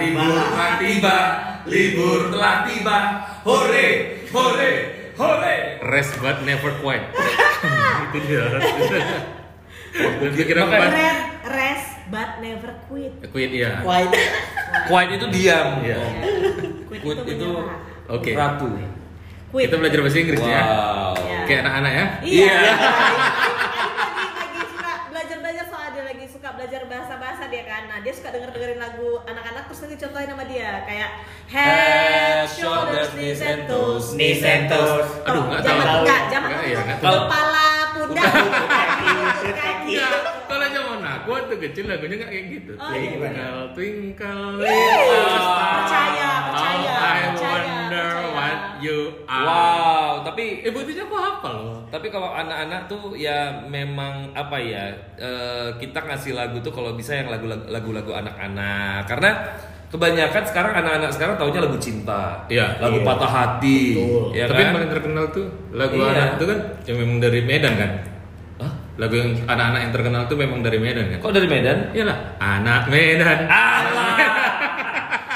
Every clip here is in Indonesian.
libur telah tiba, libur telah tiba. Hore, hore, hore. Rest but never quite. itu dia. Gue kira? Red, rest but never quit. Quit ya. White. Quiet itu diam. Iya. Quit, Quit itu menyerah. Oke. ratu. Quit. Kita belajar bahasa Inggris ya. Wow. Ya. Kayak anak-anak ya. Iya. Iya. lagi lagi suka belajar belajar soal dia lagi suka belajar bahasa bahasa dia kan. Nah dia suka denger dengerin lagu anak-anak terus nanti contohin sama dia kayak head, shoulders, knees and toes, Knees and toes. Aduh, nggak tahu. zaman Nggak, nggak tahu. kepala, pundak, kaki, kaki. Kalau zaman aku waktu kecil lagunya nggak kayak gitu. Oh, iya. Twinkle, twinkle, Iya, little star. percaya, percaya, I percaya, wonder percaya. what you are. Wow, tapi Eh, buktinya aku hafal loh. Tapi kalau anak-anak tuh ya memang apa ya eh, kita ngasih lagu tuh kalau bisa yang lagu-lagu anak-anak karena kebanyakan sekarang anak-anak sekarang taunya lagu cinta, Iya. lagu Iya. patah hati, Betul. ya Tapi kan? yang paling terkenal tuh lagu Iya. anak itu kan yang memang dari Medan kan. Hah? Lagu yang anak-anak yang terkenal tuh memang dari Medan kan. Kok dari Medan? Iyalah, anak Medan. Alah.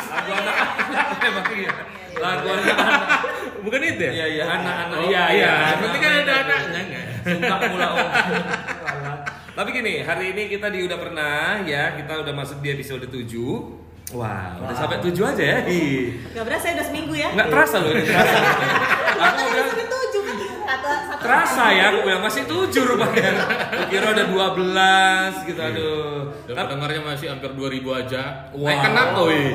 lagu anak-anak memang iya. Lagu anak-anak. Bukan itu ya? Iya iya anak-anak. Oh, iya iya. Berarti kan ada anaknya enggak? Suka pula om. Tapi gini, hari ini kita di udah pernah ya, kita udah masuk di episode 7 Wow, udah sampai 7 aja ya. Ih. Gak berasa ya udah seminggu ya? Nggak terasa loh ini terasa. Aku udah sampai tujuh kan satu satu. terasa ya, aku bilang masih 7 rupanya. Kira udah 12 gitu aduh. Dan Tapi pendengarnya masih hampir 2000 aja. Wow. Eh, kenapa weh?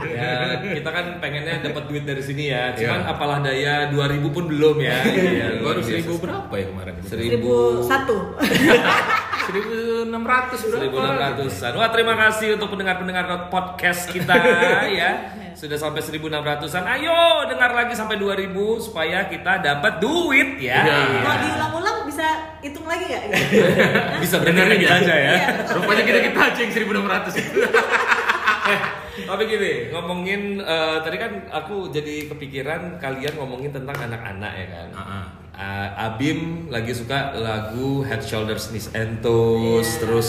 Ya, kita kan pengennya dapat duit dari sini ya. Cuman Iya. apalah daya 2000 pun belum ya. Iya, Baru luar biasa. 1000 berapa ya kemarin? Seribu satu. 1600 berapa? 1600-an. Wah, terima kasih untuk pendengar-pendengar podcast kita ya. Sudah sampai 1600-an. Ayo dengar lagi sampai 2000 supaya kita dapat duit ya. Iya. Kalau diulang-ulang bisa hitung lagi nggak? Bisa benerin kita aja ya. Rupanya kita kita aja yang 1600 itu. Tapi gini, ngomongin eh, tadi kan aku jadi kepikiran kalian ngomongin tentang anak-anak ya kan. Heeh. Uh, Abim lagi suka lagu Head Shoulders Knees and Toes, Iya. terus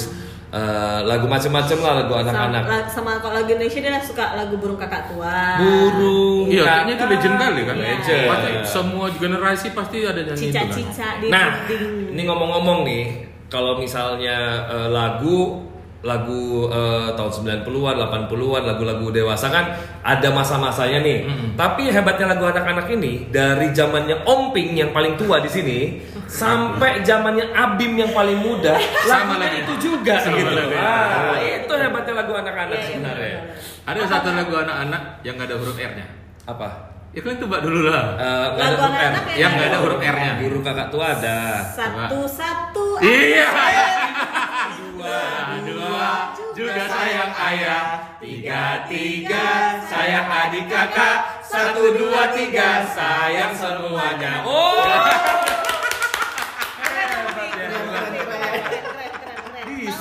eh, lagu macam-macam lah lagu anak-anak. Sama, sama kalau lagu Indonesia dia suka lagu burung kakak tua. Burung. Iya, kayaknya itu legend kali kan. Iya. Legend. Pasti semua generasi pasti ada nyanyi itu kan. Cica-cica di Nah, dinding. ini ngomong-ngomong nih, kalau misalnya eh, lagu lagu eh, tahun 90-an, 80-an, lagu-lagu dewasa kan ada masa-masanya nih. Tapi hebatnya lagu anak-anak ini dari zamannya Om Ping yang paling tua di sini sampai zamannya Abim yang paling muda, Sama lagi. itu juga Sama gitu. lagi. Ah, itu hebatnya lagu anak-anak Iya, iya, sebenarnya. Ada satu lagu anak-anak yang nggak ada huruf R-nya. Apa? Ya kan coba dulu lah. Eh, nggak Lagu ada huruf R. anak-anak Yang nggak ada huruf R-nya. Guru kakak tua ada. Satu-satu. Iya. Dua, Dua juga sayang ayah. Tiga tiga sayang adik kakak. Satu, dua, tiga, sayang semuanya. Oh,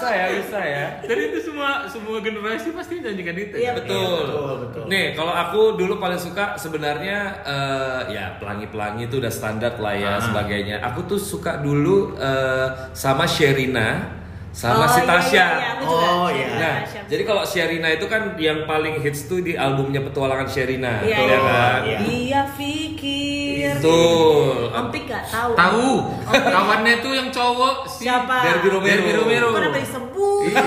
bisa ya, bisa ya. Jadi itu semua semua generasi pasti nyanyikan itu. Iya, kan? Betul. Betul, betul. Nih, kalau aku dulu paling suka sebenarnya eh, ya pelangi-pelangi itu udah standar lah ya Ah. sebagainya. Aku tuh suka dulu eh, sama Sherina sama Oh, si iya, Tasya. iya, iya, aku juga. Oh, iya. Nah, Tasya. jadi kalau Sherina itu kan yang paling hits tuh di albumnya Petualangan Sherina, Iya, ya iya. kan? Iya. Dia pikir. Betul. Ompik gak tahu. Tahu. Kawannya itu yang cowok si Siapa? Derby Romero. Derby Romero. Kenapa disebut? Iya.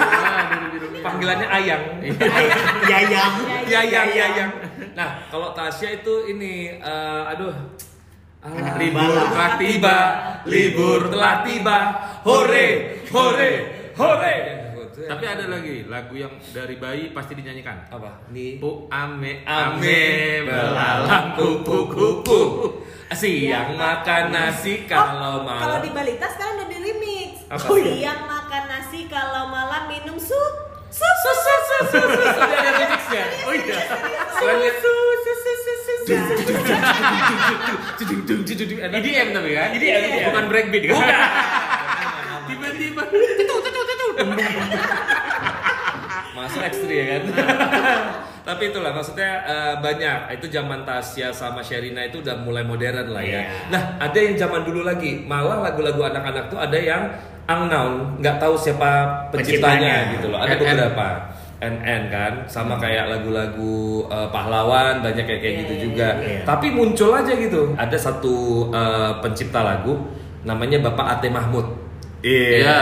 Panggilannya Ayang. Yayang. Yayang, Yayang. Nah, kalau Tasya itu ini, eh, aduh. Alah, Libur telah tiba, libur telah tiba, hore, hore, hore. Tapi ada lagi lagu yang dari bayi pasti dinyanyikan. apa? Nih. Bu ame Ame belalang kupu-kupu Siang makan nasi kalau Oh, Kalau malam di balita sekarang udah di remix. Oh, Siang makan nasi kalau malam minum sup. Sup. Sus, sus, sus, sus, sus. Udah ada remixnya Oh iya Selain EDM tapi kan? EDM. Bukan breakbeat kan? Bukan. Tiba-tiba Masuk ekstri ya kan Tapi itulah maksudnya eh, banyak Itu zaman Tasya sama Sherina itu udah mulai modern lah ya Iya. Nah ada yang zaman dulu lagi Malah lagu-lagu anak-anak tuh ada yang unknown nggak tahu siapa penciptanya Penciptanya. gitu loh Ada NN. beberapa NN kan, sama kayak lagu-lagu eh, pahlawan banyak kayak kayak Iya, gitu iya, juga. iya. Tapi muncul aja gitu. Ada satu eh, pencipta lagu namanya Bapak Ate Mahmud. Iya,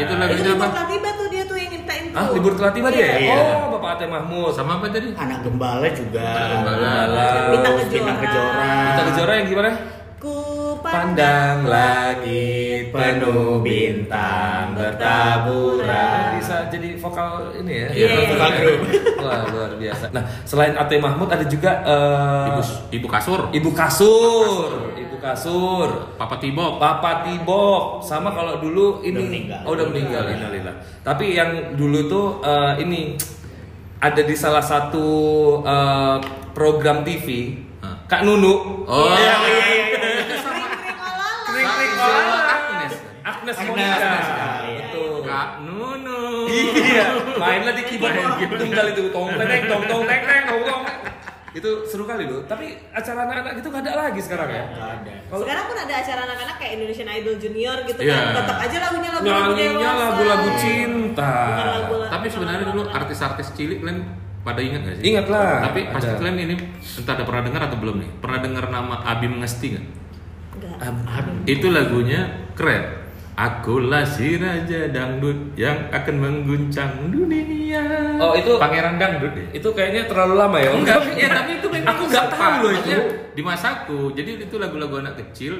itu Itu lagunya libur apa? tiba tuh dia tuh yang nyiptain tuh. Ah, libur telah tiba dia ya? Iya. Oh, Bapak Ate Mahmud. Sama apa tadi? Anak gembala juga. Anak gembala. Bintang Terus Bintang Kejora. Kejora. Kita Kejora yang gimana? Ku Pandang langit penuh bintang bertaburan. Bisa jadi vokal ini ya? Iya. Vokal grup. Wah luar biasa. Nah selain Ate Mahmud ada juga eh, Ibu Ibu Kasur, Ibu Kasur, Ibu Kasur, Papa Tibok. Papa Tibok, sama kalau dulu ini Udah meninggal. oh udah meninggal innalillah. Tapi yang dulu tuh eh, ini ada di salah satu eh, program TV Hah. Kak Nunu. Oh, Iya, iya, iya. Kering-kering Sama olala. Agnes. Agnes Agnes, Monica. Agnes, iya. Betul. Kak Nunu. Iya, mainlah di keyboard tunggal itu tong teng tong tong teng teng tong tong. Itu seru kali loh. Tapi acara anak-anak itu nggak ada lagi sekarang ya. Nggak ada. Kalau Sekarang pun ada acara anak-anak kayak Indonesian Idol Junior gitu Iya. kan. Tetap aja lagunya lagu-lagu nyanyinya lagu-lagu cinta. Tapi sebenarnya dulu artis-artis cilik kalian pada ingat gak sih? Ingat lah. Tapi pasti Ada. kalian ini entah ada pernah dengar atau belum nih? Pernah dengar nama Abim Ngesti nggak? Enggak. Itu lagunya keren. Akulah si raja dangdut yang akan mengguncang dunia. Oh, itu- pangeran dangdut ya? Itu kayaknya terlalu lama ya. Enggak, ya tapi itu memang Aku nggak tahu loh itu. Di masaku. Jadi itu lagu-lagu anak kecil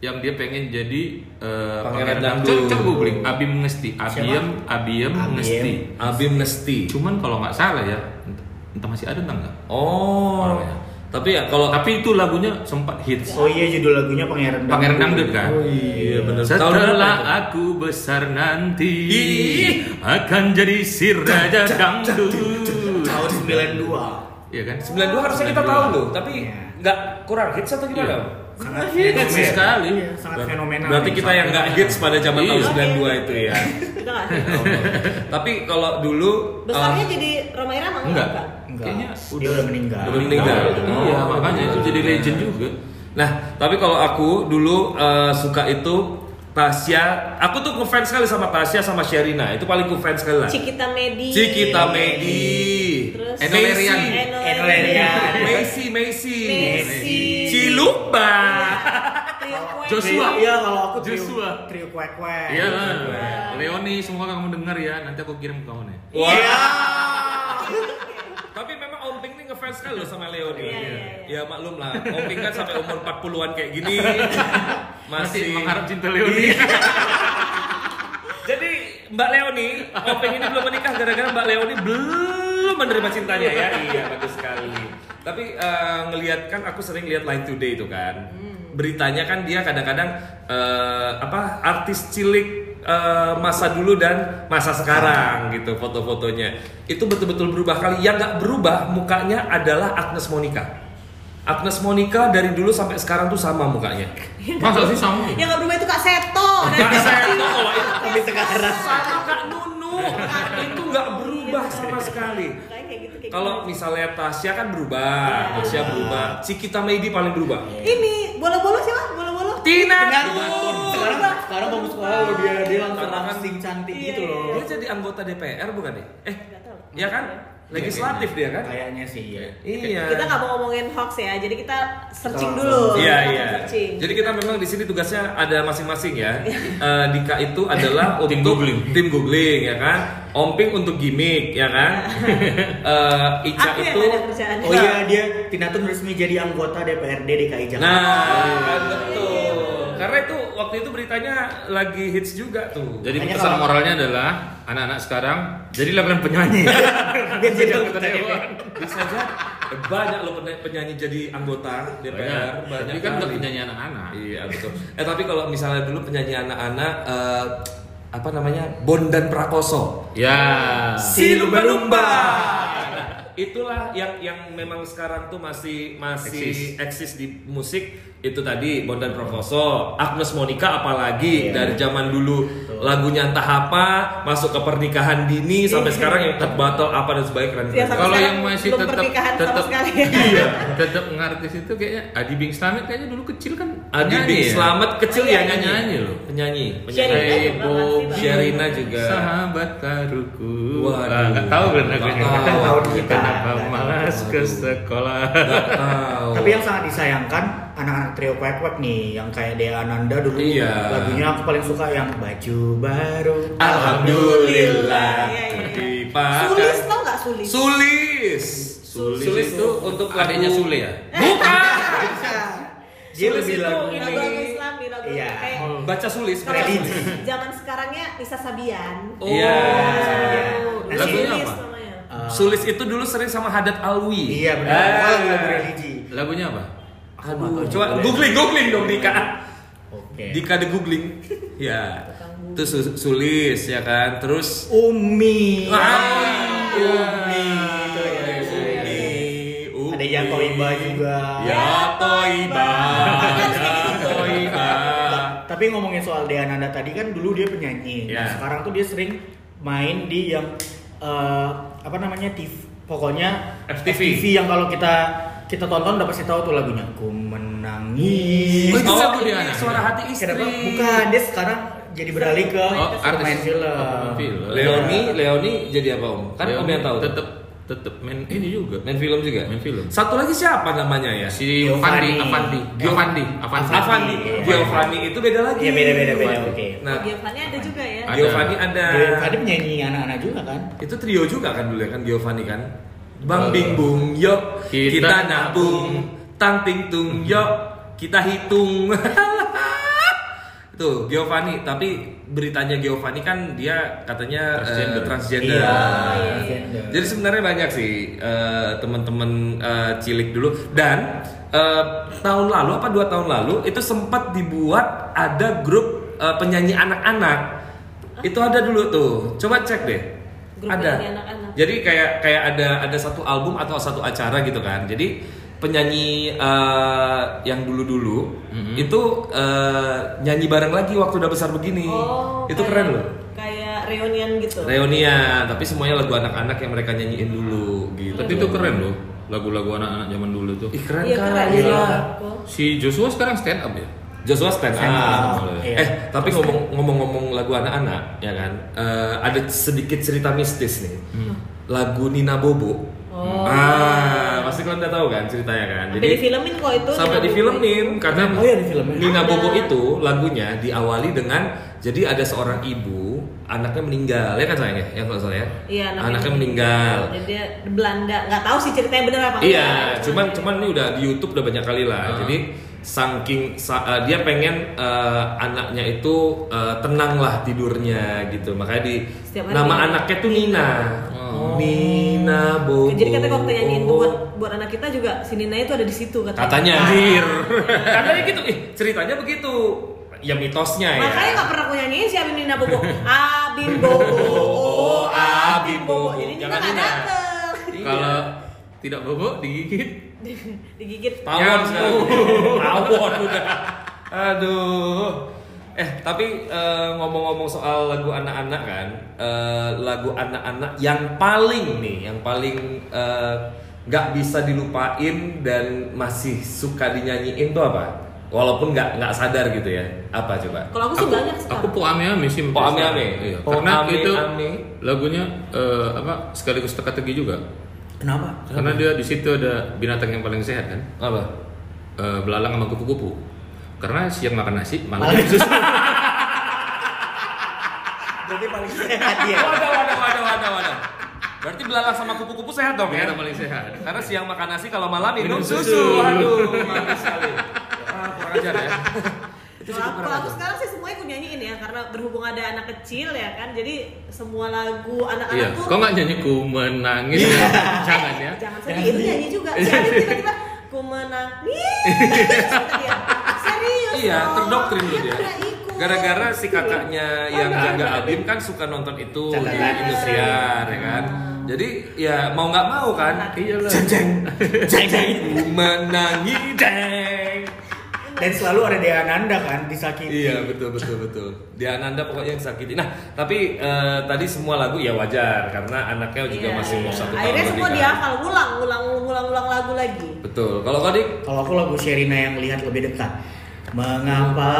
yang dia pengen jadi eh, Pangeran dangdut. dangdut. Coba googling Abim Ngesti, Abiem, Abiem Abiem. Ngesti. Abim Nesti. Cuman kalau nggak salah ya, entah, entah masih ada entah nggak. Oh. Orangnya. Tapi ya kalau Tapi itu lagunya sempat hits. Oh iya judul lagunya Pangeran Dangdut. Pangeran Dangdut kan? Oh iya benar. Tahun berapa Setelah aku besar nanti Ih. akan jadi si raja dangdut. Tahun 92. Iya kan? 92 harusnya kita tahu loh, tapi Iya. nggak kurang hits atau gimana? Iya. Sangat Hits sekali. Iya, sangat fenomenal. Berarti kita yang nggak hits pada zaman tahun Iya. 92 itu ya. Tapi kalau dulu Besarnya eh, jadi Roma Irama Enggak. Kayaknya dia udah meninggal. Udah meninggal. Iya, makanya itu jadi legend juga. Nah, tapi kalau aku dulu eh, suka itu Tasya, aku tuh ngefans sekali sama Tasya sama Sherina. Itu paling ku fans sekali lah. Cikita Medi. Cikita Medi. Terus Eno Lerian. Eno Eno Lerian. Lerian. Messi, Messi. Messi. Joshua. Iya, kalau aku trio, Joshua. trio kue-kue. Iya lah. Leoni, semoga kamu dengar ya. Nanti aku kirim ke kamu nih. Wah. Iya. Tapi memang Om Ping nih ngefans sekali loh sama Leo nih. Iya, iya, Ya maklum lah, Om Ping kan sampai umur 40-an kayak gini Masih masih mengharap cinta Leoni. Jadi Mbak Leoni, Om Ping ini belum menikah gara-gara Mbak Leoni belum menerima cintanya ya. Iya, bagus sekali. Tapi eh, ngelihat kan aku sering lihat Line Today itu kan. Beritanya kan dia kadang-kadang eh, apa artis cilik eh, masa dulu dan masa sekarang gitu foto-fotonya. Itu betul-betul berubah kali. Yang nggak berubah mukanya adalah Agnes Monica. Agnes Monica dari dulu sampai sekarang tuh sama mukanya. Masa sih sama? Yang nggak berubah itu Kak Seto. Kak Seto kalau itu Tapi sekarang sama Kak Nunu itu nggak berubah sama sekali. Kayak kayak gitu Kalau gitu. misalnya Tasya kan berubah, Tasya berubah. Cikita Medi paling berubah. ini bola-bola siapa? Bola-bola. Tina Betul. Sekarang sekarang bagus banget loh dia dia langsung langsing cantik Iya, gitu iya, loh. Dia jadi anggota DPR bukan nih? Eh, Nggak tahu. ya kan? Legislatif dia kan? Kayaknya sih ya. Iya. Kita nggak mau ngomongin hoax ya, jadi kita searching Oh, dulu. Iya iya. Searching. Jadi kita memang di sini tugasnya ada masing-masing ya. Eh, Dika itu adalah Tim untuk googling. tim googling ya kan. Omping untuk gimmick ya kan. Eh, Ica Aku itu. Oh iya dia Tina Tun resmi jadi anggota DPRD DKI Jakarta. Nah, kan betul. Karena itu waktu itu beritanya lagi hits juga tuh. Jadi Makanya pesan kalau- moralnya adalah anak-anak sekarang penyanyi. Biar jadi Jangan anggota kecewa. DPR. bisa aja banyak loh penyanyi- penyanyi jadi anggota DPR banyak Tapi kan kali. penyanyi anak-anak. Iya betul. Eh tapi kalau misalnya dulu penyanyi anak-anak eh, apa namanya Bondan Prakoso. Ya. Si lumba-lumba. Nah, itulah yang yang memang sekarang tuh masih masih eksis, di musik itu tadi Bondan Provoso, Agnes Monica apalagi Iya. dari zaman dulu lagunya entah apa masuk ke pernikahan dini sampai sekarang yang tetap batal apa dan sebagainya keren. Ya, sampai Kalau yang masih belum tetap pernikahan sama tetap sekali. iya, tetap ngartis itu kayaknya Adi Bing Slamet kayaknya dulu kecil kan Adi penyanyi Bing ya? Slamet kecil Iya, ya iya, nyanyi. nyanyi loh. Penyanyi, penyanyi. Sherina juga. Sahabat taruhku. Waduh. Ah, nggak tahu kan lagunya. Nggak tahu. Kita. Malas ke sekolah? Tapi yang sangat disayangkan anak-anak trio Kwek Kwek nih yang kayak Dea Ananda dulu Iya. lagunya aku paling suka yang baju baru. Alhamdulillah Iya, iya. dipakai. Sulis tau nggak Sulis? Sulis. Sulis, itu untuk adanya Sule ya? Bukan. Dia Sulis lebih itu lagu ini. Lagu-lagu Islami, lagu Iya. kayak Baca sulis. kalau Religi. zaman sekarangnya Nisa Sabian. Oh. Iya. Oh, Lagunya Sulis apa? namanya. Uh, Sulis itu dulu sering sama Hadat Alwi. Iya benar. Ah. Oh, lagu religi. Lagunya apa? Aduh, coba googling googling dong Dika. Oke. Dika the googling. ya. Itu su- sulis ya kan. Terus Umi. Ah, Umi. Itu ya. Umi. Umi. Ada Yato Iba juga. Ya Toiba. Toiba. Tapi ngomongin soal Dea Nanda tadi kan dulu dia penyanyi. Nah, Ya. sekarang tuh dia sering main di yang eh, apa namanya TV. Pokoknya FTV. yang kalau kita kita tonton udah pasti tahu tuh lagunya. Ku menangis. Oh, itu Oh, lagu ini dia, anak? suara hati istri. Kenapa? Bukan, dia sekarang jadi beralih ke Oh, artis. main film. Oh, film. Leoni, Leoni jadi apa om? Kan om yang tahu. Tetap tetap main ini juga. Main film juga. Main film. Satu lagi siapa namanya ya? Si Giovanni. Avandi, Avandi, Giovanni, Avandi. Avandi. Iya. Giovanni itu beda lagi. Iya, beda, beda, beda, oke. Nah, Giovanni ada juga ya. Ada. Giovanni ada. Giovanni penyanyi anak-anak juga kan? Itu trio juga kan dulu ya kan Giovanni kan. Bang Bing Bung Yok kita, kita nabung Tang Ting Tung Yok kita hitung Tuh Giovanni tapi beritanya Giovanni kan dia katanya eh, Transgender. transgender. Iya. iya. Jadi sebenarnya banyak sih eh, teman-teman eh, cilik dulu dan eh, tahun lalu apa dua tahun lalu itu sempat dibuat ada grup eh, penyanyi anak-anak. Itu ada dulu tuh. Coba cek deh. Grup ada. penyanyi anak-anak. Jadi kayak kayak ada ada satu album atau satu acara gitu kan. Jadi penyanyi eh, yang dulu-dulu itu eh, nyanyi bareng lagi waktu udah besar begini. Oh, itu kayak- keren loh. Kayak reunian gitu. Reunian, tapi semuanya lagu anak-anak yang mereka nyanyiin dulu gitu. Tapi itu keren loh, lagu-lagu anak-anak zaman dulu tuh. Ih keren Iya, kan? keren. Gila. Iya. Si Joshua sekarang stand up ya? Joshua stand up. Stand iya. Eh, tapi ngomong ngomong-ngomong lagu anak-anak, ya kan? eh, ada sedikit cerita mistis nih. Lagu Nina Bobo. Oh. Ah, pasti kalian udah tahu kan ceritanya kan. Sampai difilmin kok itu. sampai Nina Bobo difilmin karena Oh iya, difilmin. Nina Ada. Bobo itu lagunya diawali dengan jadi ada seorang ibu anaknya meninggal ya kan sayang ya yang kalau salah ya Iya, anaknya meninggal Jadi dia di Belanda, nggak tahu sih ceritanya bener apa Iya, cuman cuman ini udah di YouTube udah banyak kali lah. Ah. Jadi saking sa- eh, dia pengen eh, anaknya itu eh, tenang lah tidurnya gitu. Makanya di Setiap nama dia- anaknya tuh Nina. Oh. Nina Bobo. Jadi katanya waktu nyanyiin itu buat buat anak kita juga si Nina itu ada di situ katanya. katanya anjir. katanya gitu. Ih, ceritanya begitu. Ya mitosnya ya. Makanya nggak pernah aku nyanyiin si Abim Nina Bobo. Abim Bobo. Oh, Abim Bobo. Jadi Jangan Jangan nggak Nina. dateng. Kalau tidak bobo digigit. Digigit. Tawon. Tawon udah. Aduh. Eh tapi eh, ngomong-ngomong soal lagu anak-anak kan, eh, lagu anak-anak yang paling nih, yang paling eh, nggak bisa dilupain dan masih suka dinyanyiin tuh apa? Walaupun nggak nggak sadar gitu ya. Apa coba? Kalau aku sih banyak sekarang. Aku po ame ame sih. Po ame ame? Iya. Po Karena ame itu ame. lagunya eh, apa sekaligus teka-teki juga. Kenapa? Karena dia di situ ada binatang yang paling sehat kan, Apa? Eh, belalang sama kupu-kupu. Karena siang makan nasi, malam susu. Berarti paling sehat ya. Waduh, waduh, waduh, waduh, waduh. Berarti belalang sama kupu-kupu sehat dong ya? Binatang paling sehat. Karena siang makan nasi, kalau malam minum Minum susu. susu. Aduh, manis sekali. Ah, kurang ajar ya. Itu Kalau cukup aku, sekarang sih semuanya aku nyanyiin ya karena berhubung ada anak kecil ya kan jadi semua lagu Iya. anak-anak tuh Kok nggak nyanyi ku menangis? Jangan ya. jangan sedih itu nyanyi juga si Adit tiba-tiba ku menangis serius Iya, terdoktrin dulu Dia. Gara-gara si kakaknya yang jaga Abim kan suka nonton itu di. Indosiar ya kan. Jadi ya mau nggak mau kan. Iyalah. Jeng jeng jeng jeng. Ku menangi deng. Dan selalu ada Dea Ananda kan disakiti. Iya betul betul betul. Dia Ananda pokoknya yang sakiti. Nah tapi eh, tadi semua lagu ya wajar karena anaknya juga Iya, masih umur iya. satu tahun Akhirnya semua kan. dihafal, ulang, ulang, ulang, ulang lagu lagi. Betul. Kalau kau dik? Kalau aku lagu Sherina yang lihat lebih dekat. Mengapa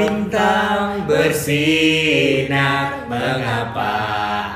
bintang bersinar, mengapa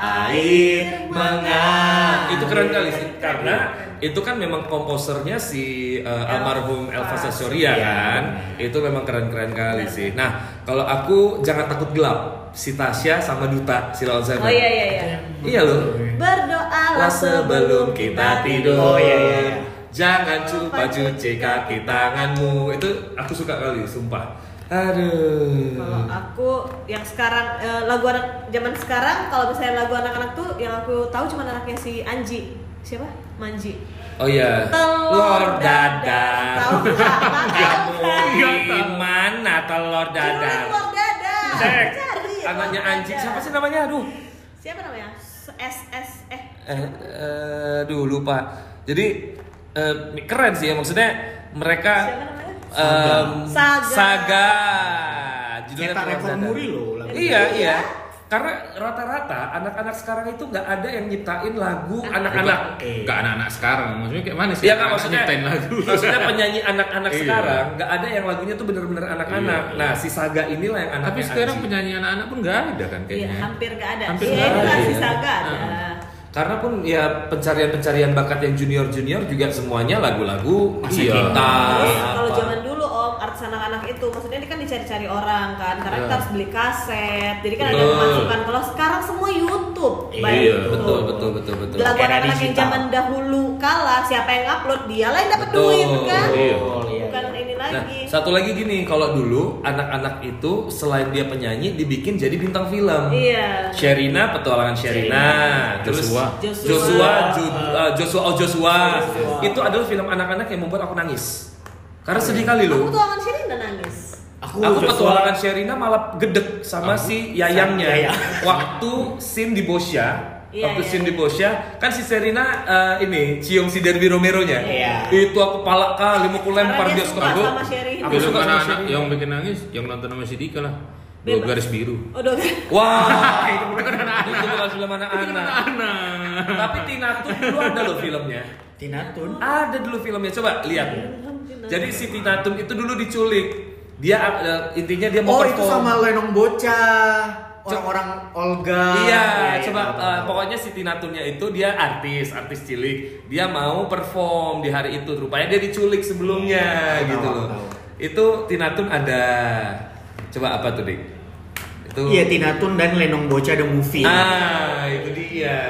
air mengalir. itu keren kali sih karena itu kan memang komposernya si eh, almarhum Elva Sassoria Iya. kan. Itu memang keren-keren kali sih. Nah kalau aku jangan takut gelap. Si Tasya sama Duta si Lawan. Oh iya iya iya. Iya loh. Berdoalah Lah sebelum kita tidur. Oh, iya, iya, iya. Jangan lupa cuci kaki tanganmu. Itu aku suka kali, sumpah. Aduh. Kalau aku yang sekarang eh, lagu anak zaman sekarang kalau misalnya lagu anak-anak tuh yang aku tahu cuma anaknya si Anji. Siapa? Manji. Oh iya. Telur dadar. Kan? Di mana telur dadar? telur dadar. Cek. Anaknya anjing. Siapa sih namanya? Aduh. Siapa namanya? S S eh Eh, eh, aduh lupa. Jadi eh, keren sih ya maksudnya mereka Siapa namanya? em, Saga. Saga. Judulnya Cetak rekor muri loh lagu Iya, Iya. Iya. Karena rata-rata anak-anak sekarang itu nggak ada yang nyiptain lagu anak-anak. Oke. Gak anak-anak sekarang, maksudnya kayak mana sih? Iya kan maksudnya nyiptain lagu. maksudnya penyanyi anak-anak Iya. sekarang nggak ada yang lagunya tuh bener-bener anak-anak. Iya. Nah si Saga inilah yang anaknya. Tapi sekarang Anji. penyanyi anak-anak pun gak ada kan Iya, kayaknya. hampir gak ada. Hampir Iya, nggak itu ada, si ya. Saga ada. Karena pun ya pencarian-pencarian bakat yang junior-junior juga semuanya lagu-lagu masih Iya. kita. Kalau zaman dulu anak-anak itu maksudnya dia kan dicari-cari orang kan karena Iya. kita harus beli kaset jadi kan ada Betul. pemasukan kalau sekarang semua YouTube Iya, baik itu. betul, betul, betul, betul. lagu anak-anak yang digital. zaman dahulu kala siapa yang upload dia lah yang dapat duit kan Iya. iya, bukan ini Nah, lagi satu lagi gini, kalau dulu anak-anak itu selain dia penyanyi dibikin jadi bintang film. iya Sherina, petualangan Sherina, terus Joshua. Joshua. Joshua, Ju- uh, Joshua, oh Joshua. Joshua. Itu adalah film anak-anak yang membuat aku nangis. Karena sedih kali aku loh. tuh awan Sherina nangis Aku, Aku petualangan Sherina malah gedek sama si Yayangnya. Yayang. Waktu scene di Bosya, Iya, waktu iya. scene di Bosya, kan si Sherina uh, ini cium si Derby Romero-nya. Iya. Itu aku palak kali mau ku lempar dia sekarang. Aku suka sama Sherina. yang bikin nangis, yang nonton sama si Dika lah. Dua Bebas. garis biru. oh dong Wah, itu bukan anak-anak. Itu bukan film anak-anak. Anak. Tapi Tina Tun dulu ada loh filmnya. Tina Tun. Ada dulu filmnya, coba lihat. Jadi si Tina Tun itu dulu diculik. Dia uh, intinya dia mau Oh itu sama Lenong Bocah. Orang-orang Olga. Iya, Iya, coba uh, pokoknya si Tina Tunnya itu dia artis, artis cilik. Dia mau perform di hari itu. Rupanya dia diculik sebelumnya tahu, gitu tahu, loh. tahu. Itu Tina Tun ada. Coba apa tuh, Dik? Itu Iya Tina Tun dan Lenong Bocah the movie. Ah, itu dia.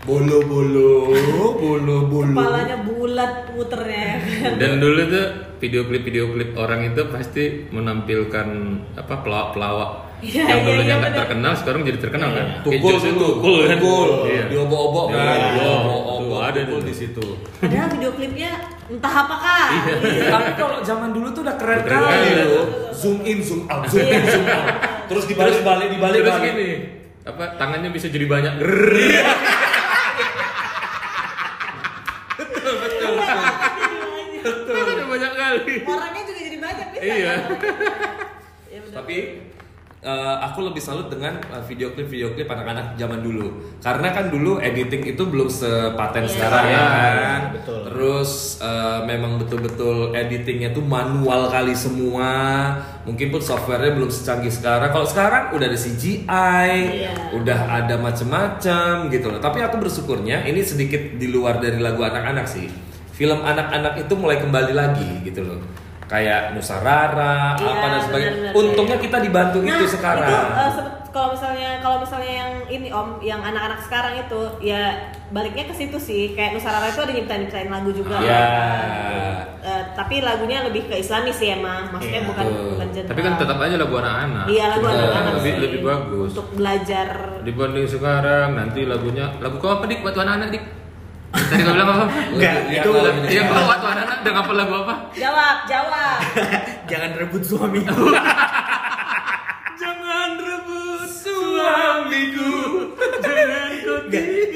Bolo bolo, bolo bolo. kepalanya bulat muternya Dan dulu tuh video klip video klip orang itu pasti menampilkan apa pelawak-pelawak Iya, yang iya, dulunya iya, nggak terkenal sekarang jadi terkenal kan. Tukul situ, Tukul kan. tukul, Iya. diobok-obok kan, Iya, diobok-obok, ada tukul tuh. di situ. padahal video klipnya entah apakah Tapi kalau zaman dulu tuh udah keren kali loh. Zoom in, zoom out, zoom in, zoom out. Terus dibalik-balik, Terus dibalik-balik. gini, apa tangannya bisa jadi banyak. Tangannya banyak kali. orangnya juga Iya. kan? Ya, bener. Tapi eh, aku lebih salut dengan eh, video klip video klip anak-anak zaman dulu. Karena kan dulu editing itu belum sepaten Iya. sekarang ya Iya, kan. betul. Terus eh, memang betul-betul editingnya tuh manual kali semua. Mungkin pun softwarenya belum secanggih sekarang. Kalau sekarang udah ada CGI, Iya. udah ada macem-macem gitu loh. Tapi aku bersyukurnya ini sedikit di luar dari lagu anak-anak sih. Film anak-anak itu mulai kembali lagi gitu loh. Kayak Nusa Rara, Iya, apa dan sebagainya. benar-benar. Untungnya kita dibantu Nah, itu sekarang. itu, se- kalau misalnya kalau misalnya yang ini om, yang anak-anak sekarang itu ya baliknya ke situ sih. Kayak Nusarara itu ada nyiptain nyiptain lagu juga. Ya. Eh, tapi lagunya lebih ke Islami sih emang. Maksudnya Iya, bukan bukan. Tapi kan tetap aja lagu anak-anak. Iya lagu anak-anak Lebih lebih bagus. Untuk belajar. Dibanding sekarang nanti lagunya lagu kau apa dik buat anak-anak dik? Tadi kau bilang apa? Enggak, Lihat itu Iya kau buat anak-anak dengan apa lagu apa? Jawab, jawab. jangan rebut suami. Jangan rebut suami. suamiku Jangan kau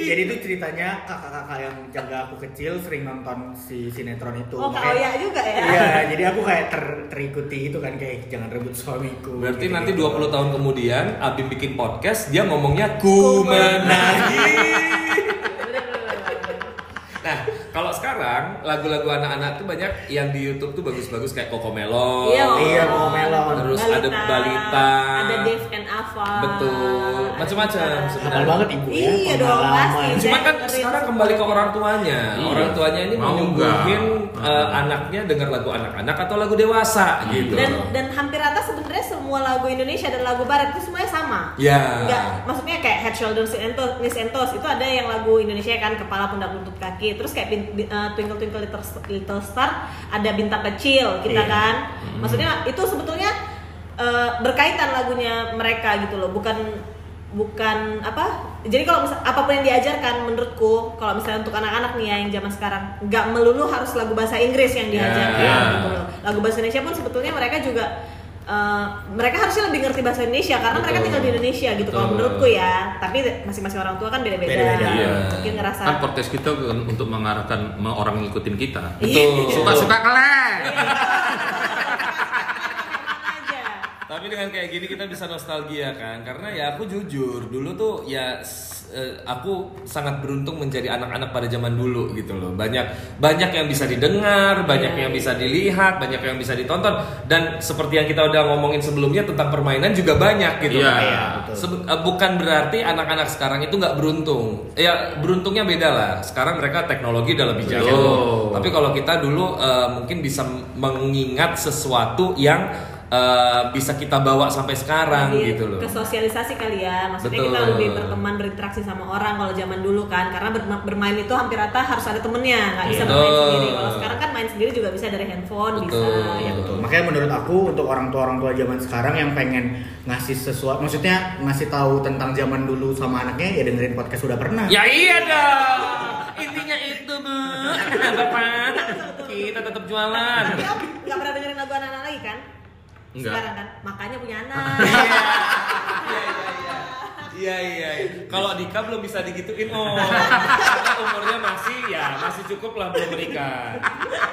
jadi itu ceritanya kakak-kakak yang jaga aku kecil sering nonton si sinetron itu. Oh, Kak Oya juga ya? Iya, jadi aku kayak ter, terikuti itu kan kayak jangan rebut suamiku. Berarti Gitu-gitu. nanti 20 tahun kemudian Abim bikin podcast, dia ngomongnya ku menagih. Nah, kalau sekarang lagu-lagu anak-anak tuh banyak yang di YouTube tuh bagus-bagus kayak Coco Melon. Iya, Iya, Coco Melon. Terus ada Balita. Ada Dave and Ava. Betul, macam-macam sebenarnya. Kenal banget ibu ya. Iya dong, pasti. Cuma kan sekarang kembali ke orang tuanya. Iya. Orang tuanya ini mau eh, anaknya dengar lagu anak-anak atau lagu dewasa gitu. dan dan hampir rata sebenarnya semua lagu Indonesia dan lagu Barat itu semuanya sama. Ya. Enggak, maksudnya kayak Head Shoulders Knees and Toes, Knees and Toes itu ada yang lagu Indonesia kan kepala pundak lutut kaki. Terus kayak bin- bin- uh, Twinkle Twinkle Little, Little Star ada bintang kecil kita Iya. kan. Maksudnya itu sebetulnya uh, berkaitan lagunya mereka gitu loh, bukan bukan apa jadi kalau misal, apa pun yang diajarkan menurutku kalau misalnya untuk anak-anak nih ya yang zaman sekarang nggak melulu harus lagu bahasa Inggris yang diajarkan Ya. gitu loh. lagu bahasa Indonesia pun sebetulnya mereka juga eh, mereka harusnya lebih ngerti bahasa Indonesia karena mereka Betul. tinggal di Indonesia gitu kalau Betul. menurutku ya tapi masing-masing orang tua kan beda-beda Beda-beda. Iya. mungkin ngerasa Kan podcast kita untuk mengarahkan me- orang ngikutin kita Betul. Suka-suka kalian aja Tapi dengan kayak gini kita bisa nostalgia kan Karena ya aku jujur Dulu tuh ya eh, Aku sangat beruntung menjadi anak-anak pada zaman dulu gitu loh Banyak banyak yang bisa didengar Banyak Iya, yang iya. bisa dilihat Banyak yang bisa ditonton Dan seperti yang kita udah ngomongin sebelumnya Tentang permainan juga banyak gitu Iya, kan. iya, betul. Sebe- eh, Bukan berarti anak-anak sekarang itu nggak beruntung Ya beruntungnya beda lah Sekarang mereka teknologi udah lebih jauh Betul. Tapi kalau kita dulu eh, mungkin bisa mengingat sesuatu yang eh, bisa kita bawa sampai sekarang Lebih gitu loh. ke sosialisasi kali ya maksudnya Betul. kita lebih berteman berinteraksi sama orang kalau zaman dulu kan karena ber- bermain itu hampir rata harus ada temennya nggak bisa Betul. bermain sendiri kalau sekarang kan main sendiri juga bisa dari handphone bisa Betul. ya Betul. Makanya menurut aku untuk orang tua orang tua zaman sekarang yang pengen ngasih sesuatu, maksudnya ngasih tahu tentang zaman dulu sama anaknya ya dengerin podcast sudah pernah. Ya iya dong. Intinya itu bu, bapak. Kita tetap jualan. Tapi om nggak pernah dengerin lagu anak-anak lagi kan? Enggak. Sekarang kan, makanya punya anak. Iya iya iya. Iya iya. iya. Kalau Dika belum bisa digituin om. Karena umurnya masih ya masih cukup lah belum menikah.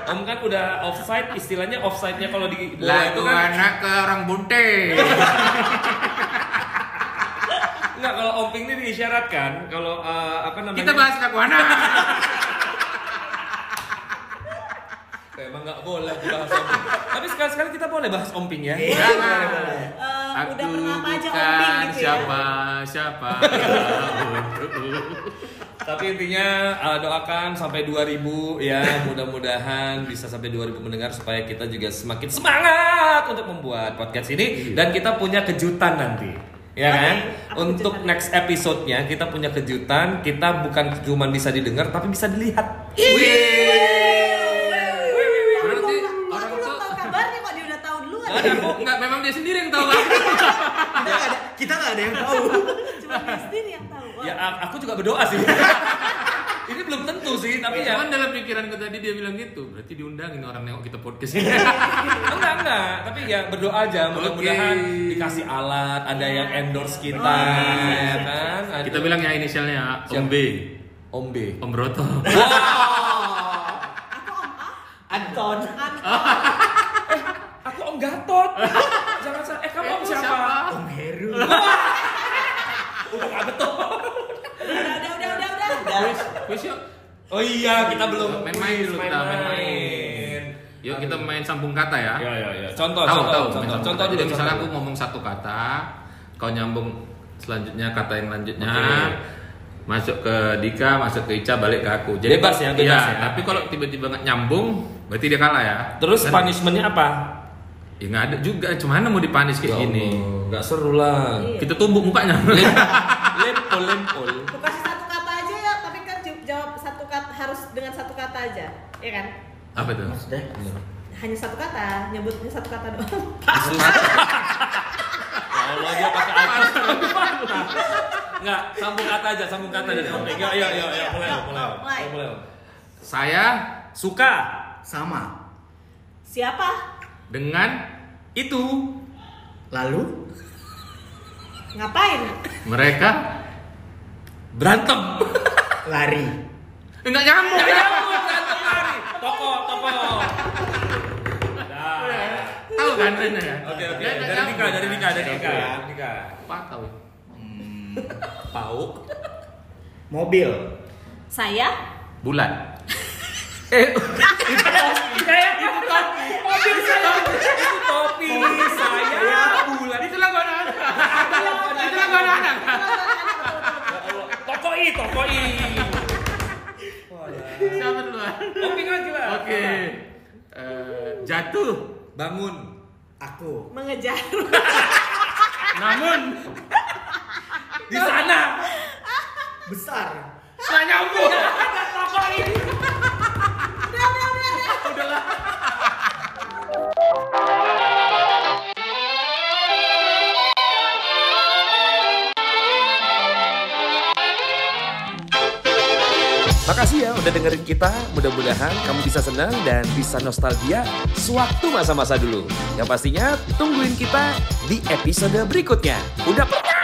Om kan udah offside, istilahnya offside-nya kalau di bola itu kan anak ke orang bunte Enggak, kalau Om Ping ini diisyaratkan kalau eh, apa namanya? Kita bahas anak Eh, Emang nggak boleh bahas Om Ping. Tapi sekali-sekali kita boleh bahas Om Ping ya. Iya. Jangan Eh, Aku udah pernah apa aja bukan omping gitu ya. siapa siapa Tapi intinya eh, doakan sampai 2000 ya, mudah-mudahan bisa sampai 2000 mendengar supaya kita juga semakin semangat untuk membuat podcast ini dan kita punya kejutan nanti. Ya kan? Untuk kejutannya? next episode-nya kita punya kejutan, kita bukan cuma bisa didengar tapi bisa dilihat. Berarti Aku orang belum tuh tahu kabarnya kok dia udah tahu duluan. Ada memang dia sendiri yang tahu kan? Kita nggak ada, kita nggak ada yang tahu. Cuma dia sendiri yang tahu. Wah. Ya aku juga berdoa sih. ini belum tentu sih, tapi ya Cuman dalam pikiranku tadi dia bilang gitu Berarti diundangin orang nengok kita podcast ini enggak enggak, tapi ya berdoa aja mudah-mudahan Oke. dikasih alat, ada yang endorse kita, Oh, ya kan? Ada- Kita bilang ya inisialnya Om B Om B. Om Broto Anton. Aku Om Gatot. Jangan salah. Eh kamu Om siapa? Om Heru. Udah nggak betul. Udah, udah, udah, udah, udah. Kuis, kuis yuk Oh iya, kita belum Main-main dulu kita, main-main. Yuk kita main sambung kata ya Ya ya ya. Contoh, tahu contoh, tahu contoh, contoh, contoh Jadi misalnya aku ngomong satu kata kau nyambung selanjutnya kata yang lanjutnya masuk ke Dika masuk ke Ica balik ke aku jadi Bebas ya, bebas iya, ya. tapi kalau tiba-tiba nggak nyambung berarti dia kalah ya Terus Kan- punishmentnya apa? Ya nggak ada juga cuman mau dipanis kayak gini Nggak seru lah. Iya. kita tumbuk mukanya Lempol, lempol. Kasih satu kata aja ya, tapi kan jawab satu kata harus dengan satu kata aja, ya kan? apa itu Maksudnya? Hanya satu kata, nyebutnya satu kata doang. Ya Allah dia pakai alkes Enggak, sambung kata aja, sambung kata dari Om. Ya ya ya ya, mulai mulai. Mulai. Saya Suka Sama. Siapa? dengan itu Lalu? Ngapain? Mereka Berantem. Lari. enggak nyambung. Ya nyambung berantem lari. Toko, toko. Tahu kan ya? Oke oke. Enggak Dari Dika, dari Dika, dari Dika. Apa tahu? Pau. Mobil. Saya Bulan. Eh, itu topi. Kayak itu topi. Mobil saya. Itu topi. Saya bulan. Itu lagu anak-anak. Itu lagu anak-anak. Toko i, toko i. Siapa duluan? Oping lagi lah. Oke. Eh, jatuh. Bangun. Aku. mengejar. Namun Di sana. Besar. enggak nyambung. Toko i. Makasih ya udah dengerin kita. Mudah-mudahan kamu bisa senang dan bisa nostalgia sewaktu masa-masa dulu. Yang pastinya tungguin kita di episode berikutnya. Udah pernah?